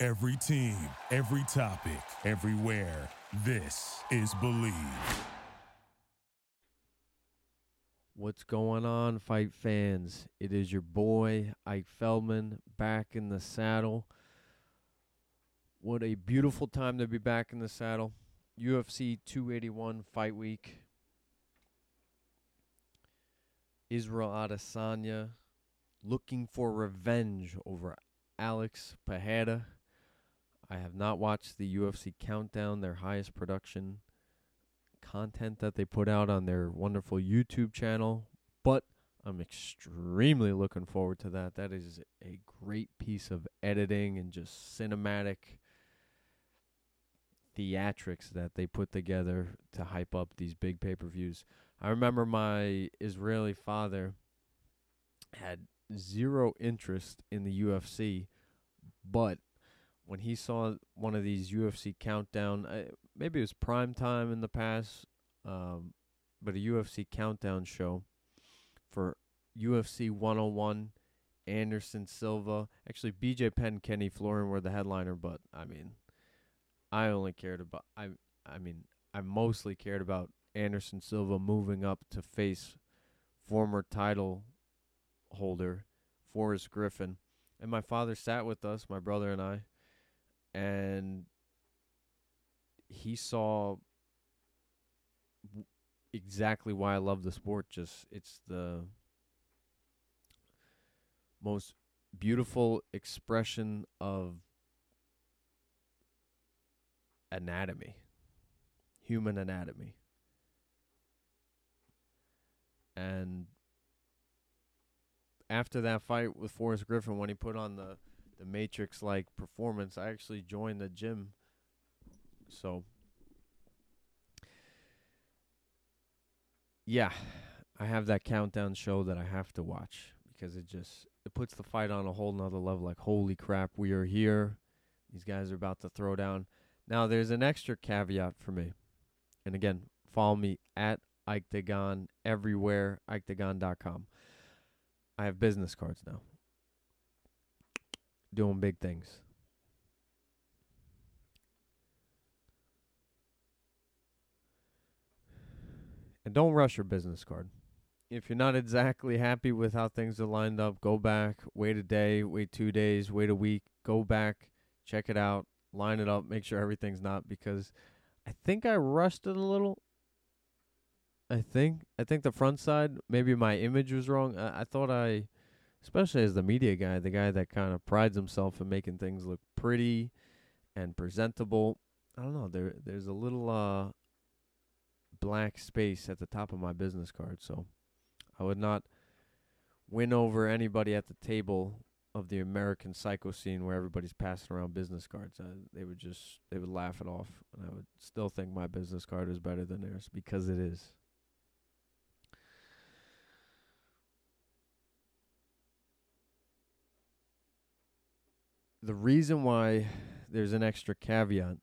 Every team, every topic, everywhere. This is Bleav. What's going on, fight fans? It is your boy, Ike Feldman, back in the saddle. What a beautiful time to be back in the saddle. UFC 281 Fight Week. Israel Adesanya looking for revenge over Alex Pereira. I have not watched the UFC Countdown, their highest production content that they put out on their wonderful YouTube channel, but I'm extremely looking forward to that. That is a great piece of editing and just cinematic theatrics that they put together to hype up these big pay per views. I remember my Israeli father had zero interest in the UFC, but when he saw one of these UFC countdown, uh, maybe it was prime time in the past, um, but a UFC countdown show for UFC 101. Anderson Silva, actually BJ Penn, Kenny Florian were the headliner, but I mean, I only cared about I I mean I mostly cared about Anderson Silva moving up to face former title holder Forrest Griffin. And my father sat with us, my brother and I, and he saw exactly why I love the sport. Just it's the most beautiful expression of anatomy, human anatomy. And after that fight with Forrest Griffin, when he put on the the Matrix like performance, I actually joined the gym. So yeah, I have that countdown show that I have to watch because it just it puts the fight on a whole nother level. Like holy crap, we are here. These guys are about to throw down. Now there's an extra caveat for me. And again, follow me at Ike Dagon everywhere, IkeDagon.com. I have business cards now. Doing big things. And don't rush your business card. If you're not exactly happy with how things are lined up, go back, wait a day, wait two days, wait a week, go back, check it out, line it up, make sure everything's not because I think I rushed it a little. I think I think the front side, maybe my image was wrong. I, I thought I especially as the media guy, the guy that kind of prides himself in making things look pretty and presentable. I don't know, there there's a little uh black space at the top of my business card, so I would not win over anybody at the table of the American psycho scene where everybody's passing around business cards. Uh, they would just they would laugh it off, and I would still think my business card is better than theirs because it is. The reason why there's an extra caveat,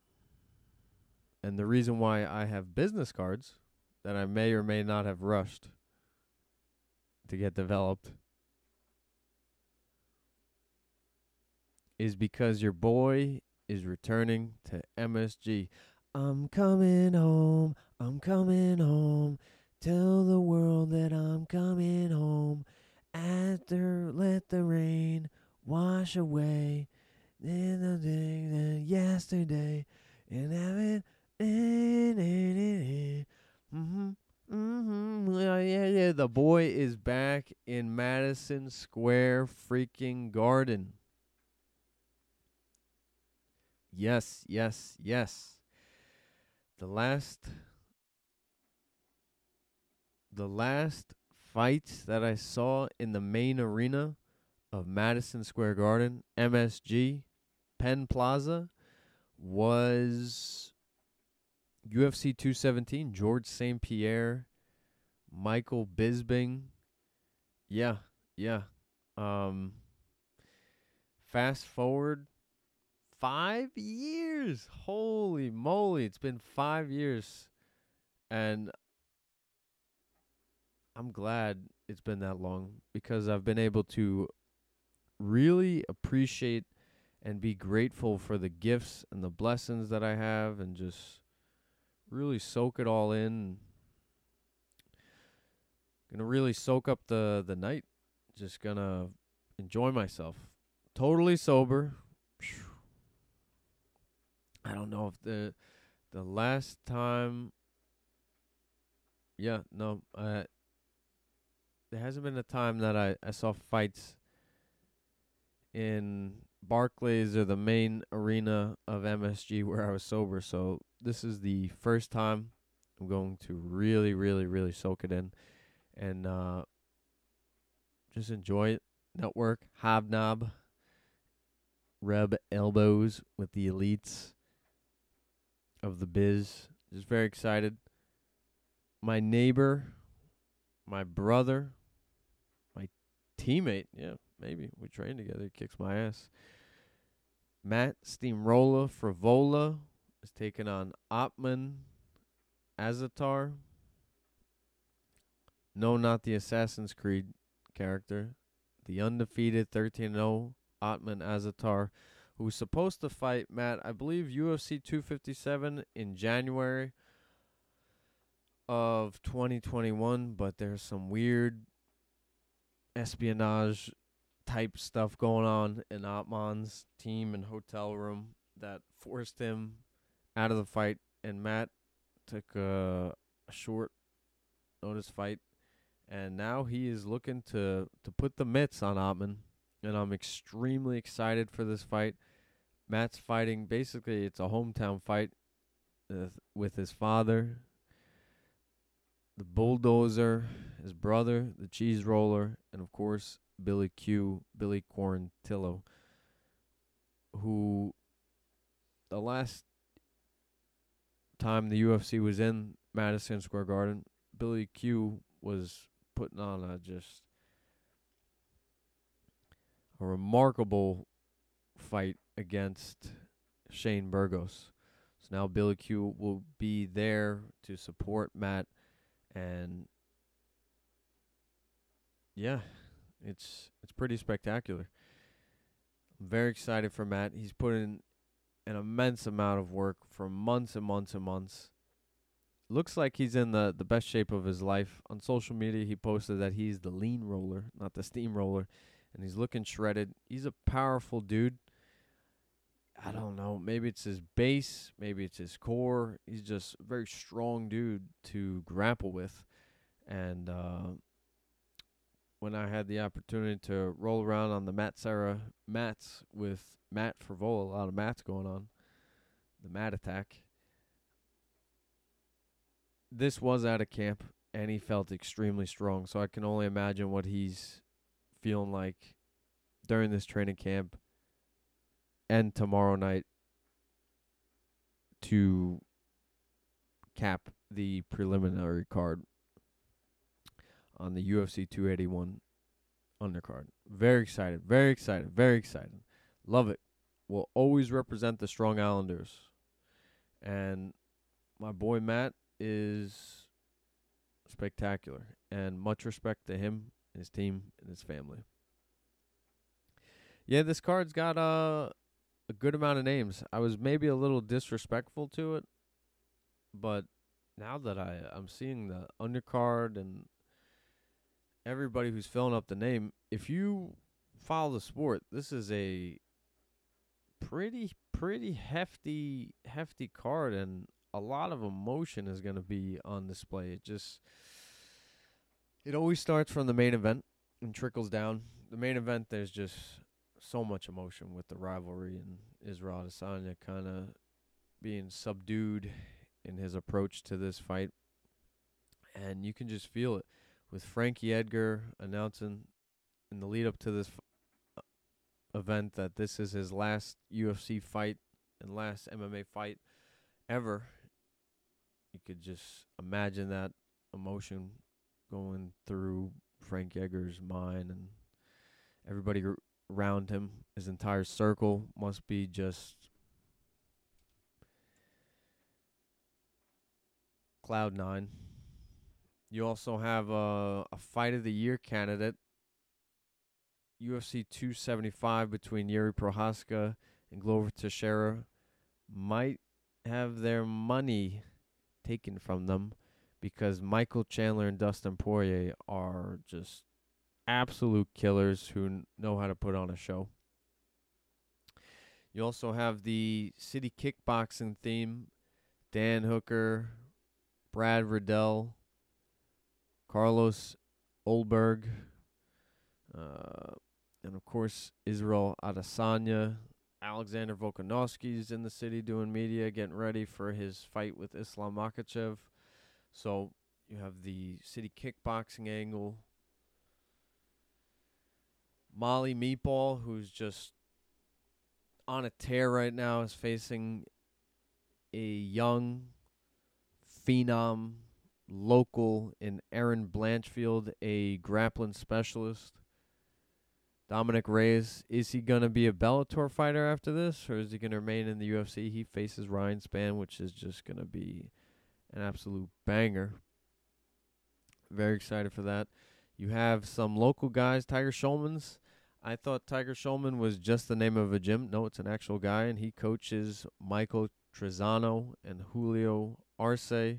and the reason why I have business cards that I may or may not have rushed to get developed is because your boy is returning to MSG. I'm coming home. I'm coming home. Tell the world that I'm coming home. After let the rain wash away in the day that yesterday and have it. Mm-hmm. Mm-hmm. Yeah, yeah, yeah. The boy is back in Madison Square freaking Garden. Yes, yes, yes. The last the last fights that I saw in the main arena of Madison Square Garden, MSG, Penn Plaza was UFC 217. George St. Pierre, Michael Bisping. Yeah, yeah. Um, fast forward five years. Holy moly. It's been five years. And I'm glad it's been that long because I've been able to really appreciate and be grateful for the gifts and the blessings that I have and just really soak it all in. Gonna really soak up the the night. Just gonna enjoy myself. Totally sober. I don't know if the the last time yeah, no, uh there hasn't been a time that I, I saw fights in Barclays or the main arena of MSG where I was sober. So this is the first time I'm going to really, really, really soak it in and uh, just enjoy it. Network, hobnob, rub elbows with the elites of the biz. Just very excited. My neighbor, my brother, my teammate, yeah, maybe we train together. He kicks my ass. Matt Steamroller Frivola is taking on Ottman Azaitar. No, not the Assassin's Creed character. The undefeated 13 0 Ottman Azaitar, who's supposed to fight Matt, I believe, UFC 257 in January of 2021, but there's some weird espionage type stuff going on in Ottman's team and hotel room that forced him out of the fight. And Matt took a, a short notice fight, and now he is looking to to put the mitts on Ottman. And I'm extremely excited for this fight. Matt's fighting basically it's a hometown fight uh, with his father, the bulldozer, his brother, the cheese roller, and of course Billy Q, Billy Quarantillo, who the last time the UFC was in Madison Square Garden, Billy Q was putting on a just a remarkable fight against Shane Burgos. So now Billy Q will be there to support Matt and yeah, it's it's pretty spectacular. I'm very excited for Matt. He's put in an immense amount of work for months and months and months. Looks like he's in the, the best shape of his life. On social media, he posted that he's the lean roller, not the steam roller, and he's looking shredded. He's a powerful dude. I don't know. Maybe it's his base, maybe it's his core. He's just a very strong dude to grapple with. And uh, when I had the opportunity to roll around on the Matt Serra mats with Matt Frivola, a lot of mats going on, the Matt attack. This was at a camp, and he felt extremely strong. So I can only imagine what he's feeling like during this training camp and tomorrow night to cap the preliminary card on the UFC 281 undercard. Very excited, very excited, very excited. Love it. Will always represent the Strong Islanders. And my boy Matt is spectacular. And much respect to him, his team, and his family. Yeah, this card's got uh, a good amount of names. I was maybe a little disrespectful to it, but now that I I'm seeing the undercard and everybody who's filling up the name, if you follow the sport, this is a pretty pretty hefty hefty card and a lot of emotion is going to be on display. It just it always starts from the main event and trickles down. The main event there's just so much emotion with the rivalry and Israel Adesanya kind of being subdued in his approach to this fight. And you can just feel it with Frankie Edgar announcing in the lead up to this f- uh, event that this is his last UFC fight and last MMA fight ever. You could just imagine that emotion going through Frank Edgar's mind and everybody ar- around him. His entire circle must be just cloud nine. You also have a, a fight of the year candidate, UFC 275 between Jiri Prochazka and Glover Teixeira, might have their money taken from them because Michael Chandler and Dustin Poirier are just absolute killers who know how to put on a show. You also have the city kickboxing theme Dan Hooker, Brad Riddell, Carlos Ulberg, uh, and of course Israel Adesanya. Alexander Volkanovski's in the city doing media, getting ready for his fight with Islam Makhachev. So you have the city kickboxing angle. Molly Meatball, who's just on a tear right now, is facing a young phenom local in Erin Blanchfield, a grappling specialist. Dominick Reyes, is he going to be a Bellator fighter after this, or is he going to remain in the UFC? He faces Ryan Spann, which is just going to be an absolute banger. Very excited for that. You have some local guys, Tiger Schulman's. I thought Tiger Schulman was just the name of a gym. No, it's an actual guy, and he coaches Michael Trizano and Julio Arce.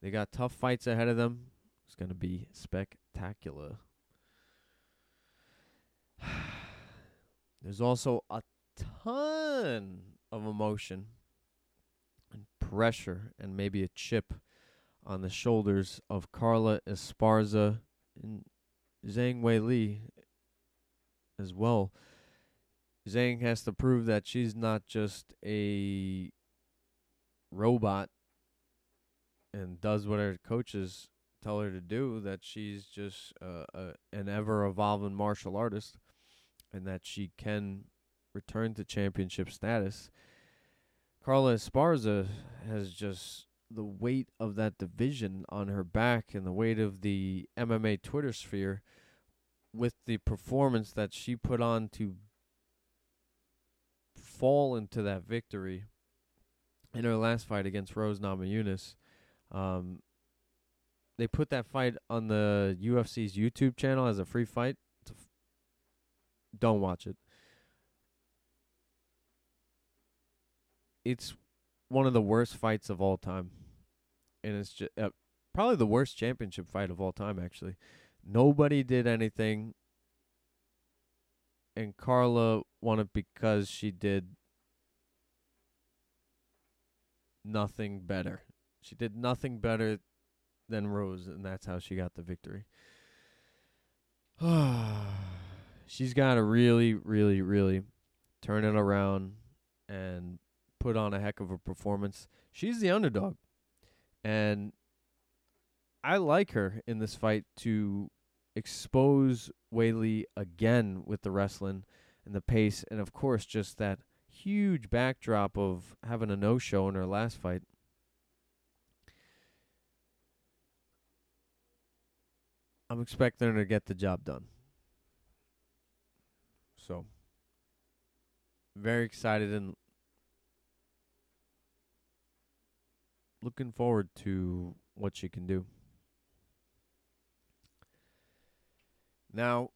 They got tough fights ahead of them. It's going to be spectacular. There's also a ton of emotion and pressure and maybe a chip on the shoulders of Carla Esparza and Zhang Weili as well. Zhang has to prove that she's not just a robot and does what her coaches tell her to do, that she's just uh, a, an ever evolving martial artist and that she can return to championship status. Carla Esparza has just the weight of that division on her back and the weight of the MMA Twitter sphere with the performance that she put on to fall into that victory in her last fight against Rose Namajunas. Um, they put that fight on the UFC's YouTube channel as a free fight. F- Don't watch it. It's one of the worst fights of all time, and it's just uh, probably the worst championship fight of all time. Actually, nobody did anything, and Carla won it because she did nothing better. She did nothing better than Rose, and that's how she got the victory. She's got to really, really, really turn it around and put on a heck of a performance. She's the underdog. And I like her in this fight to expose Weili again with the wrestling and the pace, and of course, just that huge backdrop of having a no show in her last fight. I'm expecting her to get the job done. So, very excited and looking forward to what she can do. Now,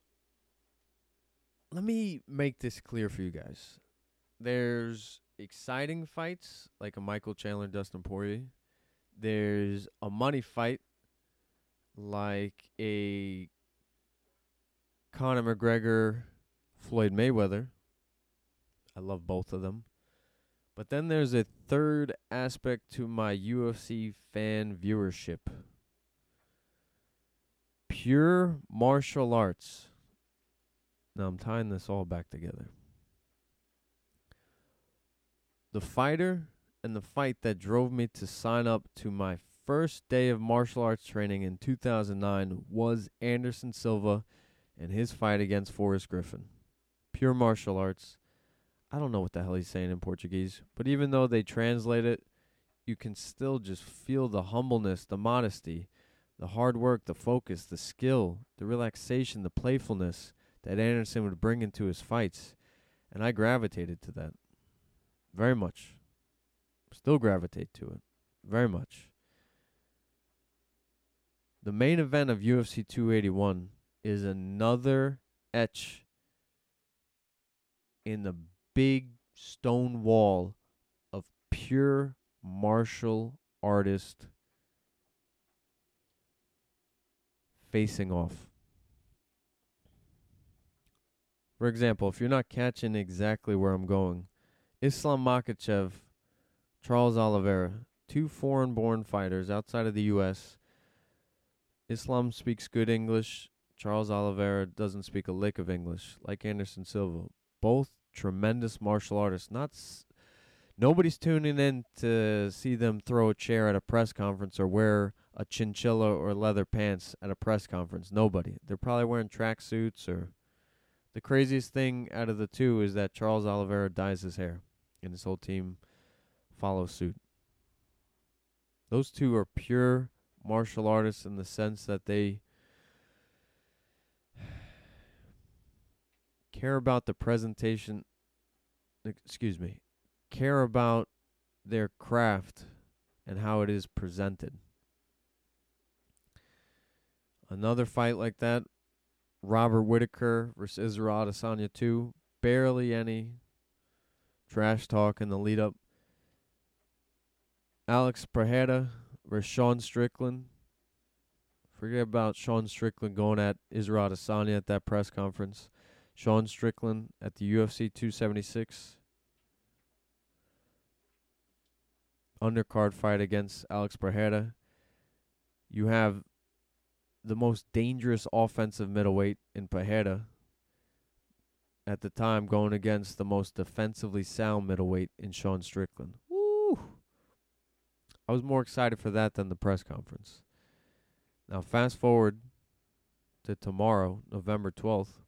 let me make this clear for you guys. There's exciting fights like a Michael Chandler Dustin Poirier. There's a money fight like a Conor McGregor Floyd Mayweather. I love both of them. But then there's a third aspect to my UFC fan viewership. Pure martial arts. Now I'm tying this all back together. The fighter and the fight that drove me to sign up to my first day of martial arts training in 2009 was Anderson Silva and his fight against Forrest Griffin. pure martial arts. I don't know what the hell he's saying in Portuguese, but even though they translate it, you can still just feel the humbleness, the modesty, the hard work, the focus, the skill, the relaxation, the playfulness that Anderson would bring into his fights. And I gravitated to that very much. Still gravitate to it very much. The main event of UFC 281 is another etch in the big stone wall of pure martial artist facing off. For example, if you're not catching exactly where I'm going, Islam Makhachev, Charles Oliveira, two foreign born fighters outside of the U.S. Islam speaks good English. Charles Oliveira doesn't speak a lick of English, like Anderson Silva. Both tremendous martial artists. Not s- nobody's tuning in to see them throw a chair at a press conference or wear a chinchilla or leather pants at a press conference. Nobody. They're probably wearing tracksuits or. The craziest thing out of the two is that Charles Oliveira dyes his hair, and his whole team follows suit. Those two are pure martial artists in the sense that they care about the presentation excuse me care about their craft and how it is presented. Another fight like that Robert Whitaker versus Israel Adesanya 2 barely any trash talk in the lead up. Alex Pereira versus Sean Strickland. Forget about Sean Strickland going at Israel Adesanya at that press conference. Sean Strickland at the UFC 276 undercard fight against Alex Pereira. You have the most dangerous offensive middleweight in Pereira at the time going against the most defensively sound middleweight in Sean Strickland. I was more excited for that than the press conference. Now, fast forward to tomorrow, November 12th.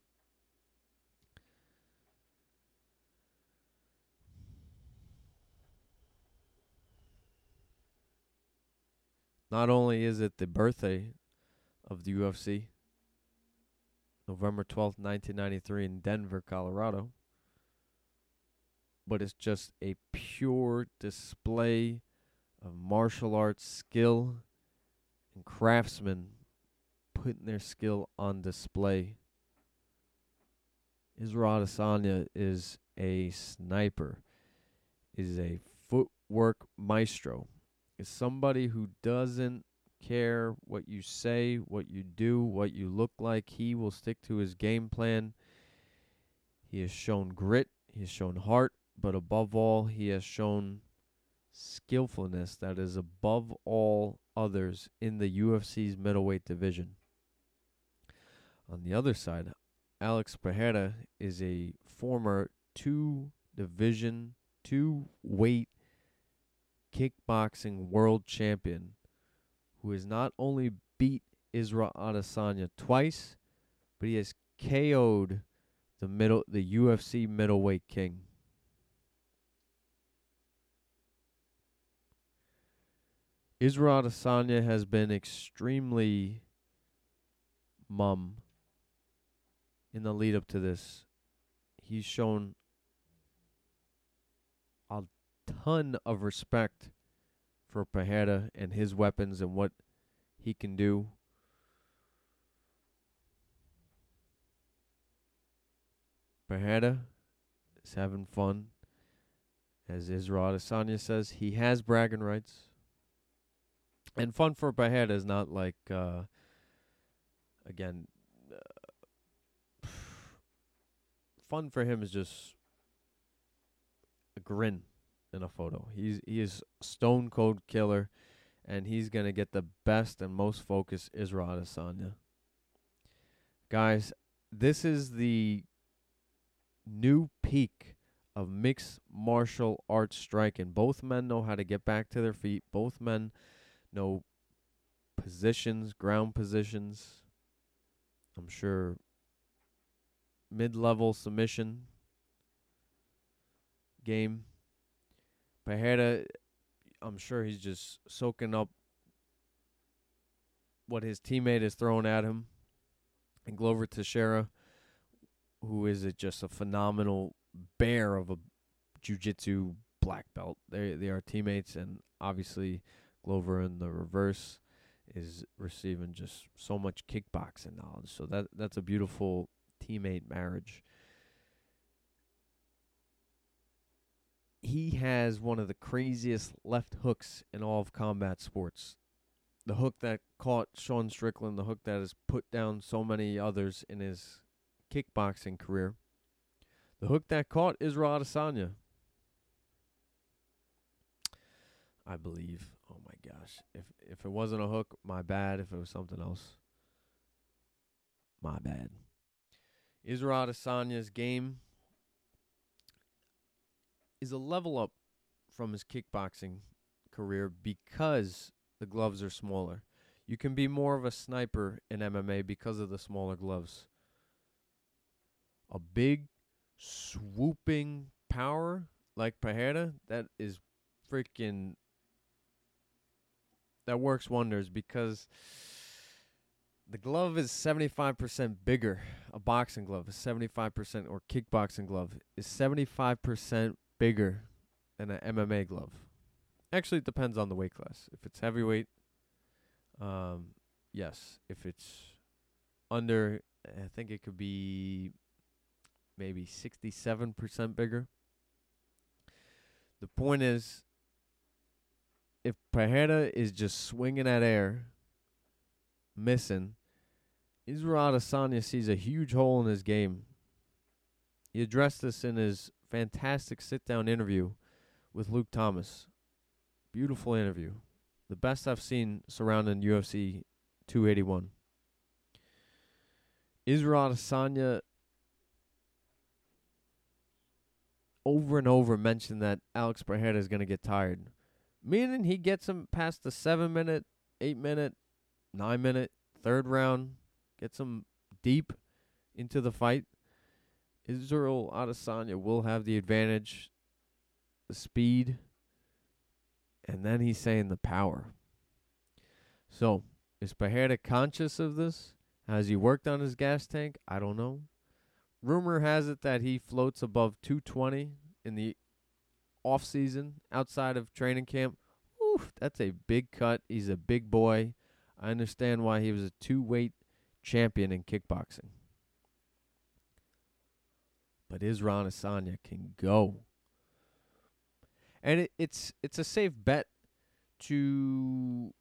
Not only is it the birthday of the UFC, November 12th, 1993, in Denver, Colorado, but it's just a pure display of martial arts skill and craftsmen putting their skill on display. Israel Adesanya is a sniper, is a footwork maestro, is somebody who doesn't care what you say, what you do, what you look like. He will stick to his game plan. He has shown grit, he has shown heart, but above all, he has shown skillfulness that is above all others in the UFC's middleweight division. On the other side, Alex Pereira is a former two division, two weight kickboxing world champion who has not only beat Israel Adesanya twice, but he has KO'd the middle the UFC middleweight king. Israel Adesanya has been extremely mum in the lead up to this. He's shown a ton of respect for Pereira and his weapons and what he can do. Pereira is having fun. As Israel Adesanya says, he has bragging rights. And fun for Pereira is not like, uh, again, uh, fun for him is just a grin in a photo. He's he is stone cold killer, and he's gonna get the best and most focused Israel Adesanya. Guys, this is the new peak of mixed martial arts striking. Both men know how to get back to their feet. Both men know positions, ground positions. I'm sure mid-level submission game. Pereira, I'm sure he's just soaking up what his teammate is throwing at him. And Glover Teixeira, who is a, just a phenomenal bear of a jiu-jitsu black belt. They they are teammates, and obviously Glover in the reverse is receiving just so much kickboxing knowledge. So that that's a beautiful teammate marriage. He has one of the craziest left hooks in all of combat sports. The hook that caught Sean Strickland, the hook that has put down so many others in his kickboxing career. The hook that caught Israel Adesanya. I believe. Gosh. If if it wasn't a hook, my bad. If it was something else, my bad. Israel Adesanya's game is a level up from his kickboxing career because the gloves are smaller. You can be more of a sniper in MMA because of the smaller gloves. A big swooping power like Pereira, that is freaking that works wonders because the glove is 75% bigger. A boxing glove is 75% or kickboxing glove is 75% bigger than an MMA glove. Actually, it depends on the weight class. If it's heavyweight, um, yes. If it's under, I think it could be maybe 67% bigger. The point is, if Pereira is just swinging at air, missing, Israel Adesanya sees a huge hole in his game. He addressed this in his fantastic sit-down interview with Luke Thomas. Beautiful interview. The best I've seen surrounding UFC 281. Israel Adesanya over and over mentioned that Alex Pereira is going to get tired meaning he gets him past the seven minute, eight minute, nine minute, third round, gets him deep into the fight. Israel Adesanya will have the advantage, the speed, and then he's saying the power. So, is Pereira conscious of this? Has he worked on his gas tank? I don't know. Rumor has it that he floats above 220 in the off season outside of training camp, whew, that's a big cut. He's a big boy. I understand why he was a two weight champion in kickboxing. But Israel Adesanya can go. And it, it's it's a safe bet to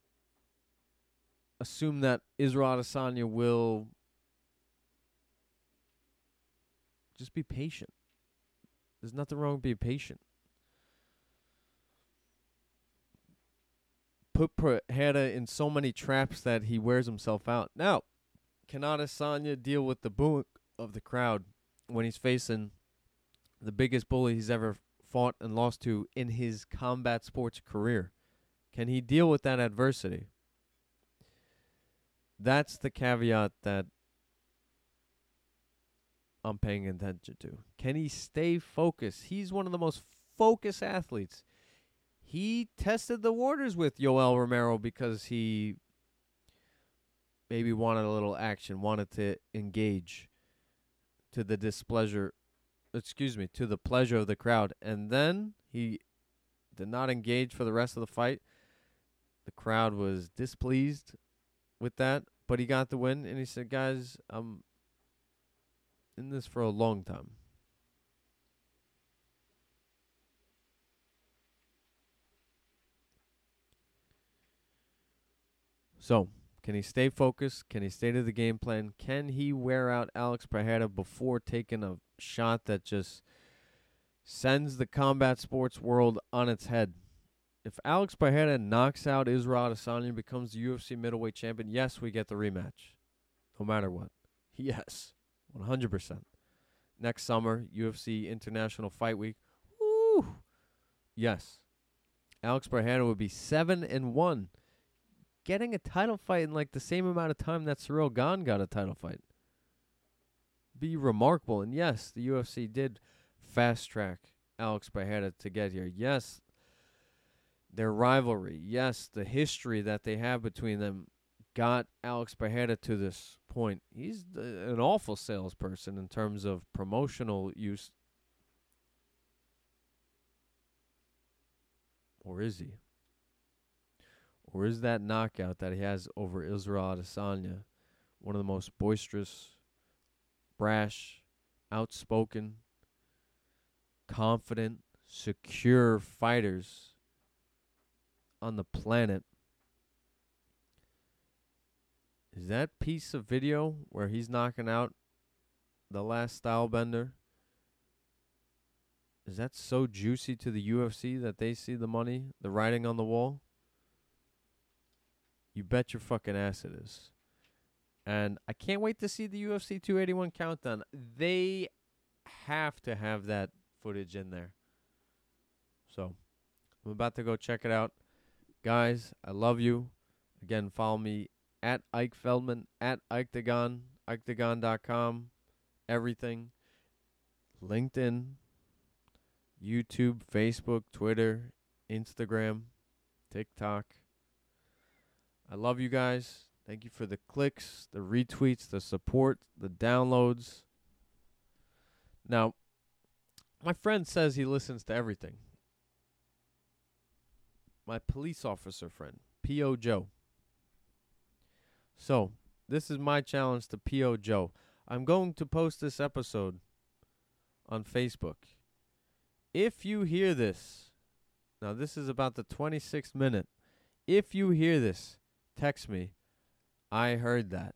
assume that Israel Adesanya will just be patient. There's nothing wrong with being patient. Put Pereira in so many traps that he wears himself out. Now, can Adesanya deal with the boo of the crowd when he's facing the biggest bully he's ever fought and lost to in his combat sports career? Can he deal with that adversity? That's the caveat that I'm paying attention to. Can he stay focused? He's one of the most focused athletes he tested the waters with Yoel Romero because he maybe wanted a little action, wanted to engage to the displeasure, excuse me, to the pleasure of the crowd. And then he did not engage for the rest of the fight. The crowd was displeased with that, but he got the win and he said, "Guys, I'm in this for a long time." So, can he stay focused? Can he stay to the game plan? Can he wear out Alex Pereira before taking a shot that just sends the combat sports world on its head? If Alex Pereira knocks out Israel Adesanya and becomes the UFC middleweight champion, yes, we get the rematch, no matter what. Yes, 100%. Next summer, UFC International Fight Week. Woo! Yes. Alex Pereira would be 7 and 1 getting a title fight in like the same amount of time that Ciryl Gane got a title fight. be remarkable. And yes, the UFC did fast track Alex Pereira to get here. Yes, their rivalry. Yes, the history that they have between them got Alex Pereira to this point. He's an awful salesperson in terms of promotional use. Or is he? Is that knockout that he has over Israel Adesanya one of the most boisterous, brash, outspoken, confident, secure fighters on the planet? Is that piece of video where he's knocking out the last Stylebender? Is that so juicy to the UFC that they see the money, the writing on the wall? You bet your fucking ass it is. And I can't wait to see the UFC 281 countdown. They have to have that footage in there. So I'm about to go check it out. Guys, I love you. Again, follow me at Ike Feldman, at Ikedagon, Ikedagon.com, everything. LinkedIn, YouTube, Facebook, Twitter, Instagram, TikTok. I love you guys. Thank you for the clicks, the retweets, the support, the downloads. Now, my friend says he listens to everything. My police officer friend, P.O. Joe. So, this is my challenge to P.O. Joe. I'm going to post this episode on Facebook. If you hear this, now this is about the 26th minute. If you hear this, text me. I heard that.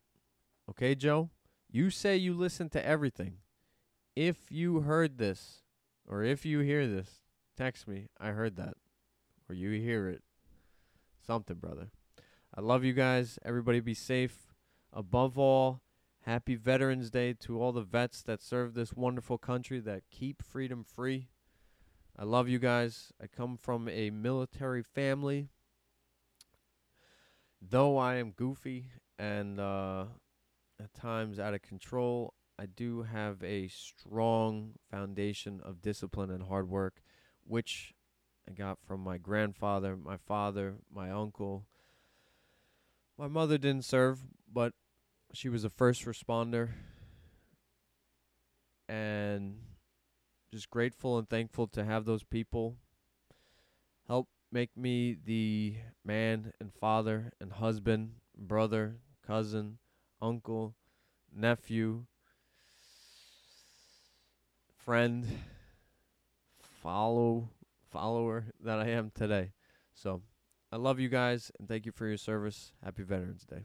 Okay, Joe? You say you listen to everything. If you heard this, or if you hear this, text me. I heard that. Or you hear it. Something, brother. I love you guys. Everybody be safe. Above all, happy Veterans Day to all the vets that serve this wonderful country that keep freedom free. I love you guys. I come from a military family though I am goofy and uh, at times out of control, I do have a strong foundation of discipline and hard work, which I got from my grandfather, my father, my uncle. My mother didn't serve, but she was a first responder. And just grateful and thankful to have those people help make me the man and father and husband, brother, cousin, uncle, nephew, friend, follow follower that I am today. So, I love you guys and thank you for your service. Happy Veterans Day.